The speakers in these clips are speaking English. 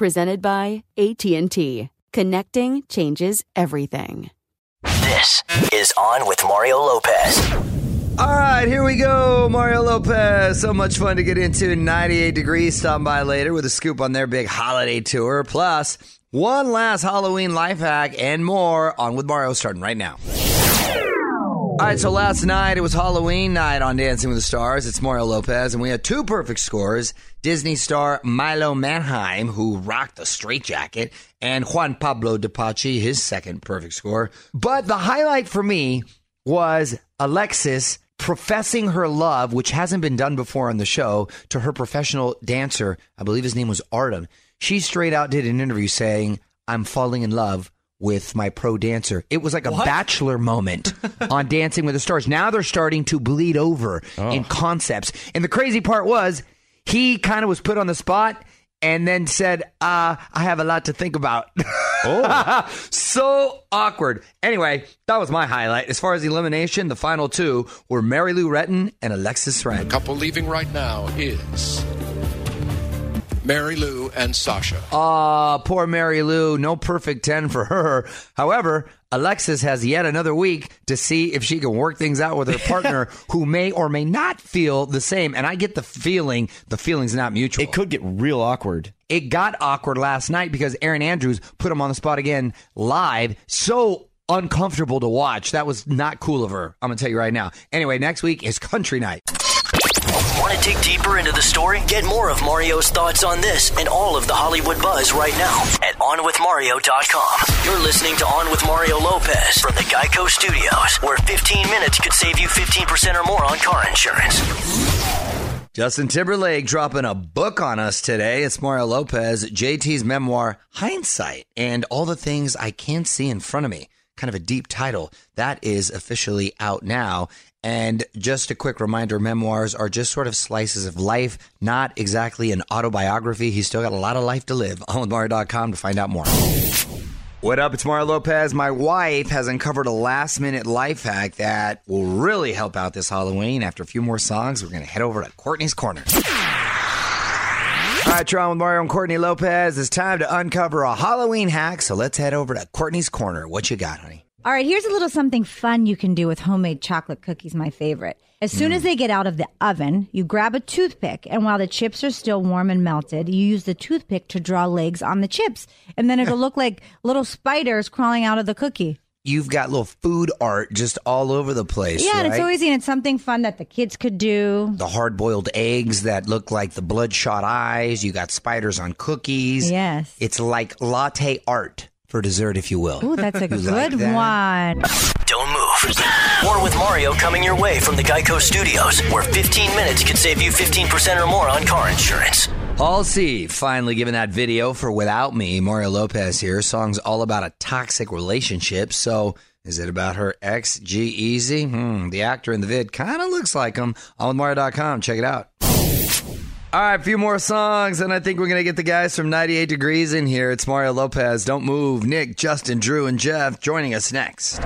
Presented by AT&T. Connecting changes everything. This is On with Mario Lopez. All right, here we go. Mario Lopez. So much fun to get into. 98 degrees. Stop by later with a scoop on their big holiday tour. Plus, one last Halloween life hack and more on with Mario starting right now. All right, so last night it was Halloween night on Dancing with the Stars. It's Mario Lopez, and we had two perfect scores. Disney star Milo Manheim, who rocked the straitjacket, and Juan Pablo Di Pace, his second perfect score. But the highlight for me was Alexis professing her love, which hasn't been done before on the show, to her professional dancer. I believe his name was Artem. She straight out did an interview saying, I'm falling in love with my pro dancer. It was like a bachelor moment on Dancing with the Stars. Now they're starting to bleed over in concepts. And the crazy part was he kind of was put on the spot and then said, uh, I have a lot to think about. Oh. so awkward. Anyway, that was my highlight. As far as elimination, the final two were Mary Lou Retton and Alexis Ren. couple leaving right now is Mary Lou and Sasha. Ah, poor Mary Lou. No perfect 10 for her. However, Alexis has yet another week to see if she can work things out with her partner who may or may not feel the same. And I get the feeling the feeling's not mutual. It could get real awkward. It got awkward last night because Erin Andrews put him on the spot again live. So uncomfortable to watch. That was not cool of her. I'm going to tell you right now. Anyway, next week is country night. Want to dig deeper into the story? Get more of Mario's thoughts on this and all of the Hollywood buzz right now at OnWithMario.com. You're listening to On with Mario Lopez from the Geico Studios, where 15 minutes could save you 15% or more on car insurance. Justin Timberlake dropping a book on us today. It's Mario Lopez, JT's memoir, Hindsight, and all the things I can't see in front of me. Kind of a deep title. That is officially out now. And just a quick reminder memoirs are just sort of slices of life, not exactly an autobiography. He's still got a lot of life to live. OnWithMario.com to find out more. What up? It's Mario Lopez. My wife has uncovered a last minute life hack that will really help out this Halloween. After a few more songs, we're going to head over to Courtney's Corner. All right, Tron with Mario and Courtney Lopez. It's time to uncover a Halloween hack. So let's head over to Courtney's Corner. What you got, honey? All right, here's a little something fun you can do with homemade chocolate cookies, my favorite. As soon as mm. they get out of the oven, you grab a toothpick, and while the chips are still warm and melted, you use the toothpick to draw legs on the chips, and then it'll look like little spiders crawling out of the cookie. you've got little food art just all over the place. Yeah, and it's right? always and it's something fun that the kids could do. the hard boiled eggs that look like the bloodshot eyes. You got spiders on cookies. Yes. It's like latte art for dessert, if you will. Ooh, that's a You like good that? one. Don't move. More with Mario coming your way from the Geico Studios, where 15 minutes could save you 15% or more on car insurance. Halsey finally giving that video for Without Me. Mario Lopez here. Song's all about a toxic relationship. So is it about her ex, G-Eazy? Hmm, the actor in the vid kind of looks like him. On with Mario.com. Check it out. All right, a few more songs, and I think we're going to get the guys from 98 Degrees in here. It's Mario Lopez. Don't move. Nick, Justin, Drew, and Jeff joining us next.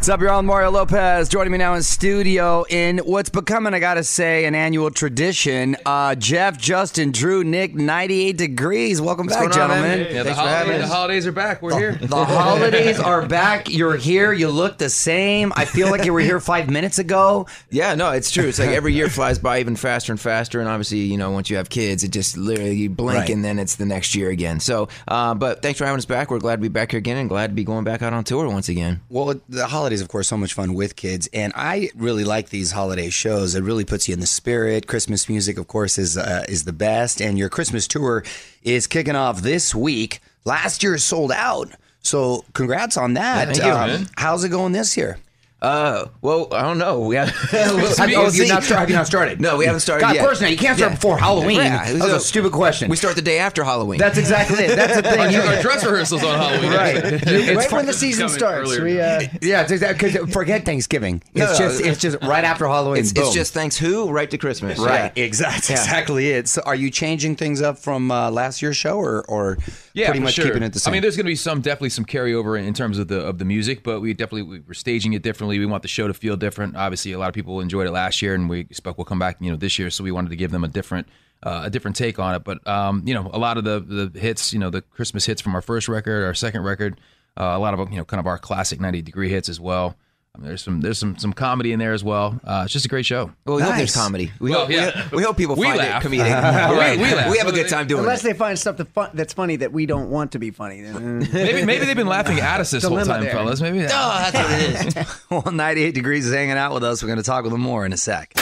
What's up, y'all? I'm Mario Lopez. Joining me now in studio in what's becoming, I gotta say, an annual tradition. Uh, Jeff, Justin, Drew, Nick, 98 Degrees. Welcome back, going on, gentlemen. Yeah, the, Thanks for having holiday, the holidays are back. We're here. The holidays are back. You're here. You look the same. I feel like you were here five minutes ago. Yeah, no, it's true. It's like every year flies by even faster and faster, and obviously, you know, once you have kids, it just literally you blink Right. and then it's the next year again. So, uh, but thanks for having us back. We're glad to be back here again, and glad to be going back out on tour once again. Well, the holidays, of course, so much fun with kids, and I really like these holiday shows. It really puts you in the spirit. Christmas music, of course, is uh, is the best, and your Christmas tour is kicking off this week. Last year sold out, so congrats on that. Thank you, Um, man. How's it going this year? Uh, well, I don't know. We have. we'll Have, see. oh, you're not start, have you not started? No, we haven't started God, yet. of course not. You can't start Yeah. before Halloween. Yeah, that was so- a stupid question. We start the day after Halloween. That's exactly it. That's the thing. Our, You- our dress rehearsals on Halloween. Right. It's right fun- when the season starts. We, uh, yeah, it's exactly because forget Thanksgiving. It's no, just it's just right after Halloween. it's, it's just thanks who right to Christmas. Right, Yeah. exactly, Yeah. exactly it. So, are you changing things up from uh, last year's show, or or Yeah, pretty much sure. keeping it the same? I mean, there's going to be some definitely some carryover in, in terms of the of the music, but we definitely we- we're staging it differently. We want the show to feel different. Obviously, a lot of people enjoyed it last year, and we expect we'll come back, you know, this year. So we wanted to give them a different uh, a different take on it. But um, you know, a lot of the the hits, you know, the Christmas hits from our first record, our second record, uh, a lot of them, you know, kind of our classic 90 degree hits as well. I mean, there's some there's some some comedy in there as well. Uh, it's just a great show. Well, we hope there's comedy. We, Well, hope, yeah. we, we hope people We find laugh. it comedic. We- Right. we laugh. We have a good time doing unless it. Unless they find stuff that fun, that's funny that we don't want to be funny. uh, Maybe maybe they've been laughing at us this whole time, there. fellas. Maybe that. Oh, that's what it is. well, 98 degrees is hanging out with us. We're going to talk with him more in a sec.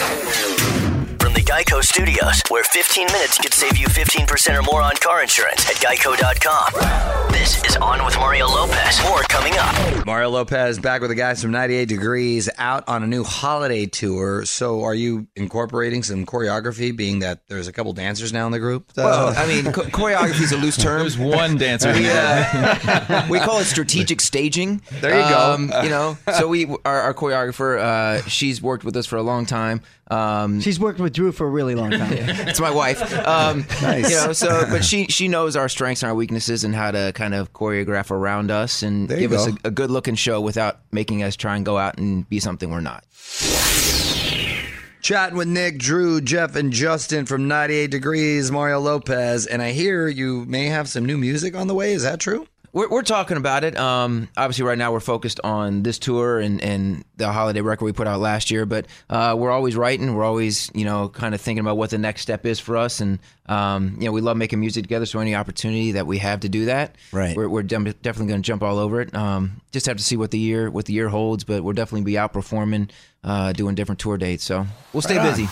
From Geico Studios, where 15 minutes could save you 15% or more on car insurance at geico.com. This is On with Mario Lopez. More coming up. Mario Lopez back with the guys from 98 Degrees out on a new holiday tour. So, are you incorporating some choreography, being that there's a couple dancers now in the group? Well, I mean, cho- choreography is a loose term. There's one dancer. we, uh, we call it strategic staging. There you go. Um, you know, so we our, our choreographer, uh, she's worked with us for a long time. Um, she's worked with Drew for a really long time. it's my wife. Um, Nice. You know, so but she she knows our strengths and our weaknesses and how to kind of choreograph around us and give us a, a good looking show without making us try and go out and be something we're not. Chatting with Nick, Drew, Jeff, and Justin from 98 Degrees, Mario Lopez. And I hear you may have some new music on the way. Is that true? We're, we're talking about it. Um, obviously, right now we're focused on this tour and, and the holiday record we put out last year. But uh, we're always writing. We're always, you know, kind of thinking about what the next step is for us. And um, you know, we love making music together. So any opportunity that we have to do that, Right. we're, we're definitely going to jump all over it. Um, just have to see what the year what the year holds. But we'll definitely be out performing, uh, doing different tour dates. So we'll stay busy.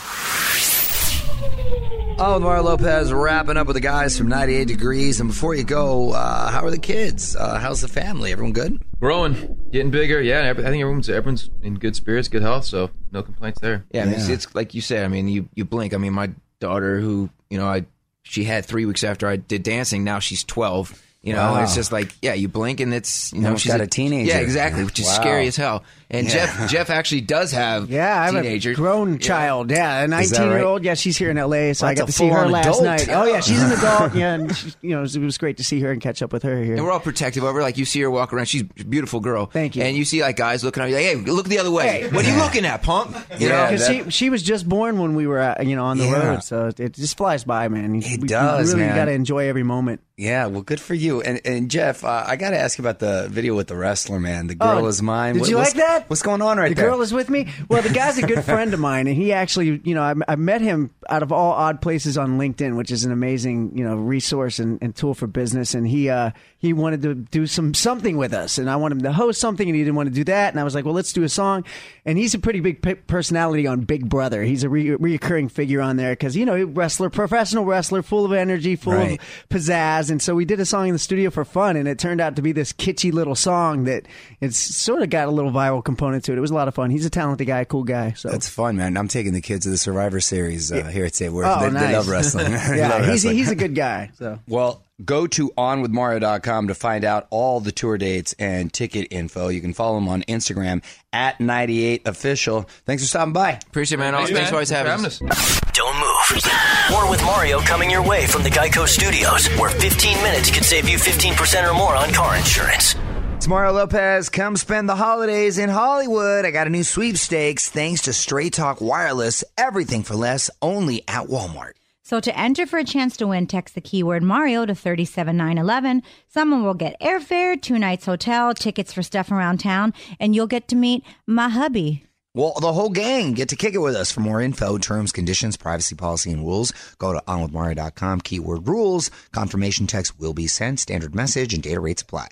Oh, Mario Lopez wrapping up with the guys from 98 Degrees. And before you go, uh, how are the kids? Uh, how's the family? Everyone good? growing, getting bigger. Yeah, every- I think everyone's everyone's in good spirits, good health, so no complaints there. Yeah, I mean, It's, Yeah. it's like you said. I mean, you you blink. I mean, my daughter, who you know, I she had three weeks after I did dancing. Now she's twelve. You know, Wow. it's just like yeah, you blink and it's you know Almost she's got a teenager. Yeah, exactly, which is Wow. scary as hell. And Jeff Jeff actually does have Yeah, I have teenager. a grown child. Yeah, a Is that 19 year right? old. Yeah, she's here in LA, so I got to see her last adult. night. Oh yeah, she's an adult. Yeah, and she, you know it was great to see her and catch up with her here. And we're all protective of her. Like you see her walk around, she's a beautiful girl. Thank you. And you see like guys looking at you, like, hey, look the other way. What are you looking at, punk? You Yeah, Because she she was just born when we were you know on the Yeah. road, so it just flies by, man. It we, does, we really got to enjoy every moment. Yeah, well, good for you. And and Jeff, uh, I got to ask you about the video with the wrestler man. The girl Oh, is mine. Did What- you like that? What's going on right the there? The girl is with me. Well, the guy's a good friend of mine, and he actually, you know, I, I met him out of all odd places on LinkedIn, which is an amazing, you know, resource and, and tool for business. And he uh, he wanted to do some something with us, and I wanted him to host something, and he didn't want to do that. And I was like, well, let's do a song. And he's a pretty big pe- personality on Big Brother. He's a re- reoccurring figure on there because you know, wrestler, professional wrestler, full of energy, full Right. of pizzazz. And so we did a song in the studio for fun, and it turned out to be this kitschy little song that it's sort of got a little viral component to it. It was a lot of fun. He's a talented guy, cool guy. So That's fun, man. I'm taking the kids to the Survivor Series uh, here at State Where Oh, they, they love wrestling. Yeah, love he's a, wrestling. he's a good guy. So Well, go to onwithmario.com to find out all the tour dates and ticket info. You can follow him on Instagram at 98official. Thanks for stopping by. Appreciate it, man. Thanks, Thanks, man. for always having Thanks us. for having us. Don't move. More with Mario coming your way from the Geico Studios, where 15 minutes could save you 15% or more on car insurance. It's Mario Lopez. Come spend the holidays in Hollywood. I got a new sweepstakes thanks to Straight Talk Wireless. Everything for less, only at Walmart. So to enter for a chance to win, text the keyword Mario to 37911. Someone will get airfare, two nights hotel, tickets for stuff around town, and you'll get to meet my hubby. Well, the whole gang get to kick it with us. For more info, terms, conditions, privacy policy, and rules, go to onwithmario.com, keyword rules. Confirmation text will be sent, standard message, and data rates apply.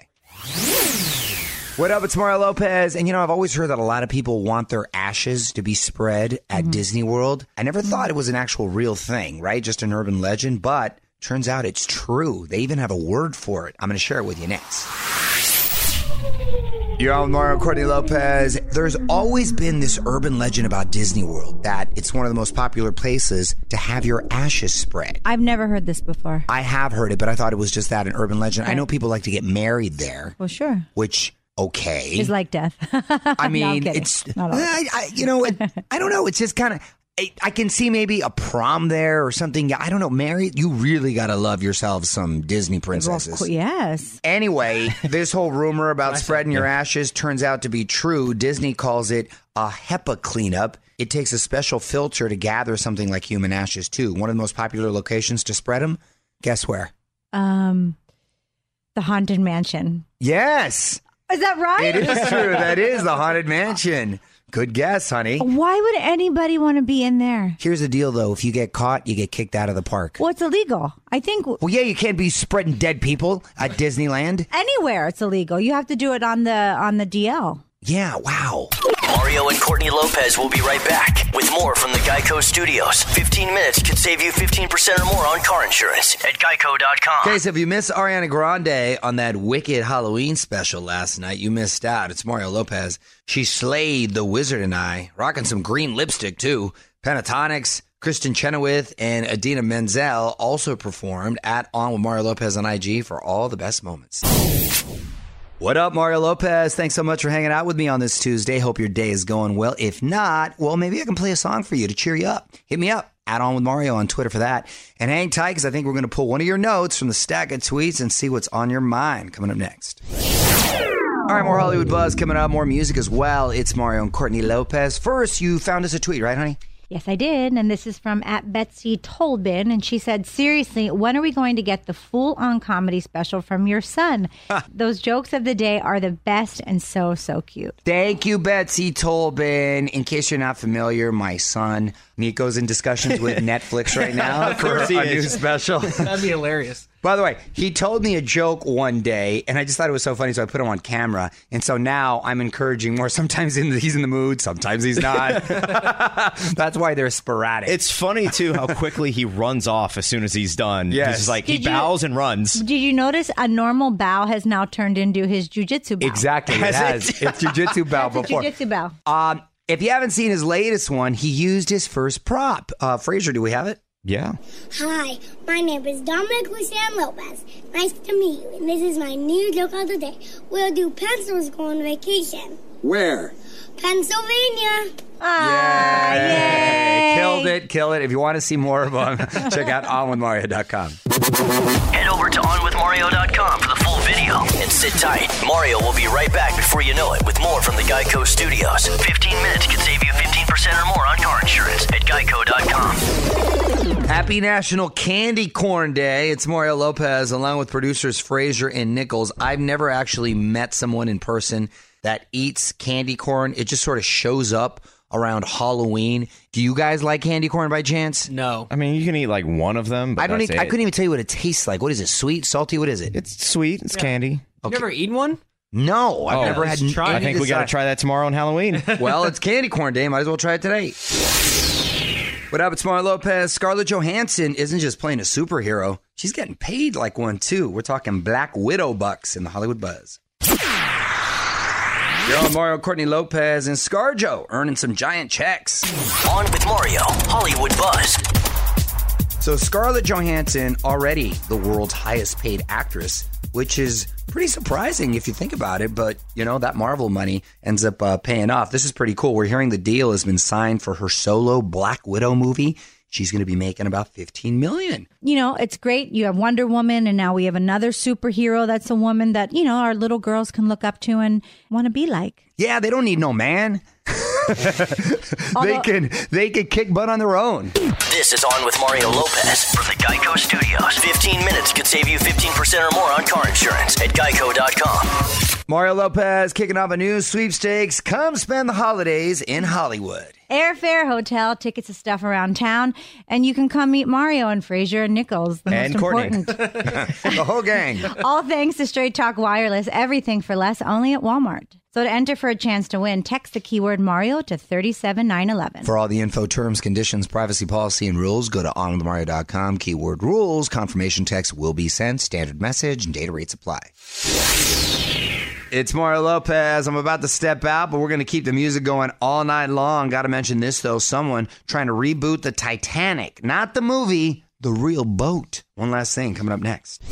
What up? It's Mario Lopez. And you know, I've always heard that a lot of people want their ashes to be spread at mm-hmm. Disney World. I never mm-hmm. thought it was an actual real thing, right? Just an urban legend, but turns out it's true. They even have a word for it. I'm going to share it with you next. You're on with Mario Courtney Lopez. There's always been this urban legend about Disney World that it's one of the most popular places to have your ashes spread. I've never heard this before. I have heard it, but I thought it was just that an urban legend. I know people like to get married there, Well, sure. which okay. It's like death. I mean, I'm it's Not. I, I, you know, it, I don't know. It's just kind of. I, I can see maybe a prom there or something. I don't know. Mary, you really got to love yourself some Disney princesses. cool. Yes. Anyway, this whole rumor about spreading your ashes turns out to be true. Disney calls it a HEPA cleanup. It takes a special filter to gather something like human ashes, too. One of the most popular locations to spread them, guess where? Um, the haunted mansion. Yes, Is that right? it is true. that is the Haunted Mansion. Good guess, honey. Why would anybody want to be in there? Here's the deal, though. If you get caught, you get kicked out of the park. Well, it's illegal. I think Well, yeah, you can't be spreading dead people at Disneyland. anywhere it's illegal. You have to do it on the on the DL. Yeah, wow. Mario and Courtney Lopez will be right back with more from the Geico Studios. 15 minutes could save you 15% or more on car insurance at geico.com. Okay, so if you missed Ariana Grande on that Wicked Halloween special last night, you missed out. It's Mario Lopez. She slayed the Wizard and I, rocking some green lipstick too. Pentatonix, Kristin Chenoweth, and Idina Menzel also performed at On with Mario Lopez on IG for all the best moments. What up, Mario Lopez? Thanks so much for hanging out with me on this Tuesday. Hope your day is going well. If not, well, maybe I can play a song for you to cheer you up. Hit me up. Add on with Mario on Twitter for that. And hang tight because I think we're going to pull one of your notes from the stack of tweets and see what's on your mind coming up next. All right, more Hollywood buzz coming up, more music as well. It's Mario and Courtney Lopez. First, you found us a tweet, right, honey? Yes, I did. And this is from at Betsy Tolbin. And she said, Seriously, when are we going to get the full on comedy special from your son? Those jokes of the day are the best and so, so cute. Thank you, Betsy Tolbin. In case you're not familiar, my son Nico's in discussions with Netflix right now for a course he new is. special. That'd be hilarious. By the way, he told me a joke one day, and I just thought it was so funny, so I put him on camera. And so now I'm encouraging more. Sometimes in the, he's in the mood, sometimes he's not. That's why they're sporadic. It's funny too how quickly he runs off as soon as he's done. Yes. It's like he Did you- bows and runs. Did you notice a normal bow has now turned into his jujitsu bow? exactly. It Has has. it? It's jujitsu bow It's a before. jujitsu bow. Um, if you haven't seen his latest one, he used his first prop. Uh, Fraser, do we have it? Yeah. Hi, my name is Dominic Lucian Lopez. Nice to meet you, and this is my new joke of the day. We'll do pencils go on vacation. Where? Pennsylvania. Ah, yay. Killed it, kill it. If you want to see more of them, check out onwithmario.com. Head over to onwithmario.com for the full video and sit tight. Mario will be right back before you know it with more from the Geico Studios. 15 minutes could save you 15% 15% or more on car insurance at geico.com. Happy National Candy Corn Day. It's Mario Lopez along with producers Fraser and Nichols. I've never actually met someone in person that eats candy corn. It just sort of shows up around Halloween. Do you guys like candy corn by chance? No. I mean, you can eat like one of them. But I don't. that's Even, I couldn't even tell you what it tastes like. What is it? Sweet, salty? What is it? It's sweet. It's candy. Okay. Never eaten one? No, I've Oh, never had. let's try it. I think we gotta try that tomorrow on Halloween. well, it's candy corn day. Might as well try it today. What up? It's Mario Lopez. Scarlett Johansson isn't just playing a superhero; she's getting paid like one too. We're talking Black Widow bucks in the Hollywood Buzz. You're on Mario Courtney Lopez and ScarJo earning some giant checks. On with Mario, Hollywood Buzz. So Scarlett Johansson already the world's highest paid actress, which is pretty surprising if you think about it. But you know that Marvel money ends up uh, paying off. This is pretty cool. We're hearing the deal has been signed for her solo Black Widow movie. She's going to be making about 15 million. You know, it's great. You have Wonder Woman, and now we have another superhero that's a woman that, you know, our little girls can look up to and want to be like. Yeah, they don't need no man. they can they can kick butt on their own. This is On with Mario Lopez from the Geico Studios. 15 minutes could save you 15% or more on car insurance at geico.com. Mario Lopez kicking off a new sweepstakes. Come spend the holidays in Hollywood. Airfare, hotel, tickets to stuff around town, and you can come meet Mario and Fraser and Nichols, the And most Courtney. important. the whole gang. All thanks to Straight Talk Wireless, everything for less only at Walmart. So to enter for a chance to win, text the keyword Mario to 37911. For all the info, terms, conditions, privacy policy, and rules, go to onwithmario.com. Keyword rules. Confirmation text will be sent. Standard message and data rates apply. It's Mario Lopez. I'm about to step out, but we're going to keep the music going all night long. Got to mention this, though. Someone trying to reboot the Titanic. Not the movie, the real boat. One last thing coming up next.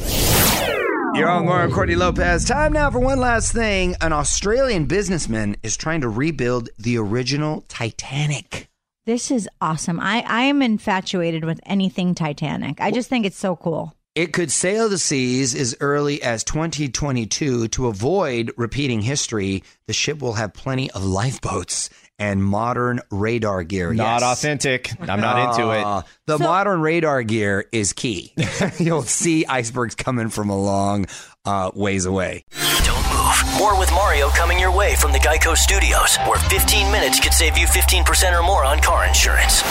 You're on Mario Courtney Lopez. Time now for one last thing. An Australian businessman is trying to rebuild the original Titanic. This is awesome. I, I am infatuated with anything Titanic. I just think it's so cool. It could sail the seas as early as 2022 to avoid repeating history. The ship will have plenty of lifeboats and modern radar gear. Not Yes. authentic. I'm not into Ah, it. The modern radar gear is key. You'll see icebergs coming from a long uh, ways away. Don't move. More with Mario coming your way from the Geico Studios, where 15 minutes could save you 15% or more on car insurance.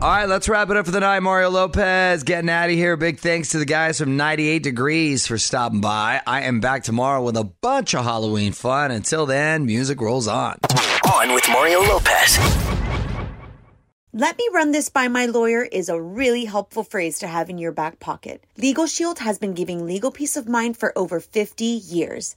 All right, let's wrap it up for the night. Mario Lopez getting out of here. Big thanks to the guys from 98 Degrees for stopping by. I am back tomorrow with a bunch of Halloween fun. Until then, music rolls on. On with Mario Lopez. Let me run this by my lawyer is a really helpful phrase to have in your back pocket. Legal Shield has been giving legal peace of mind for over 50 years.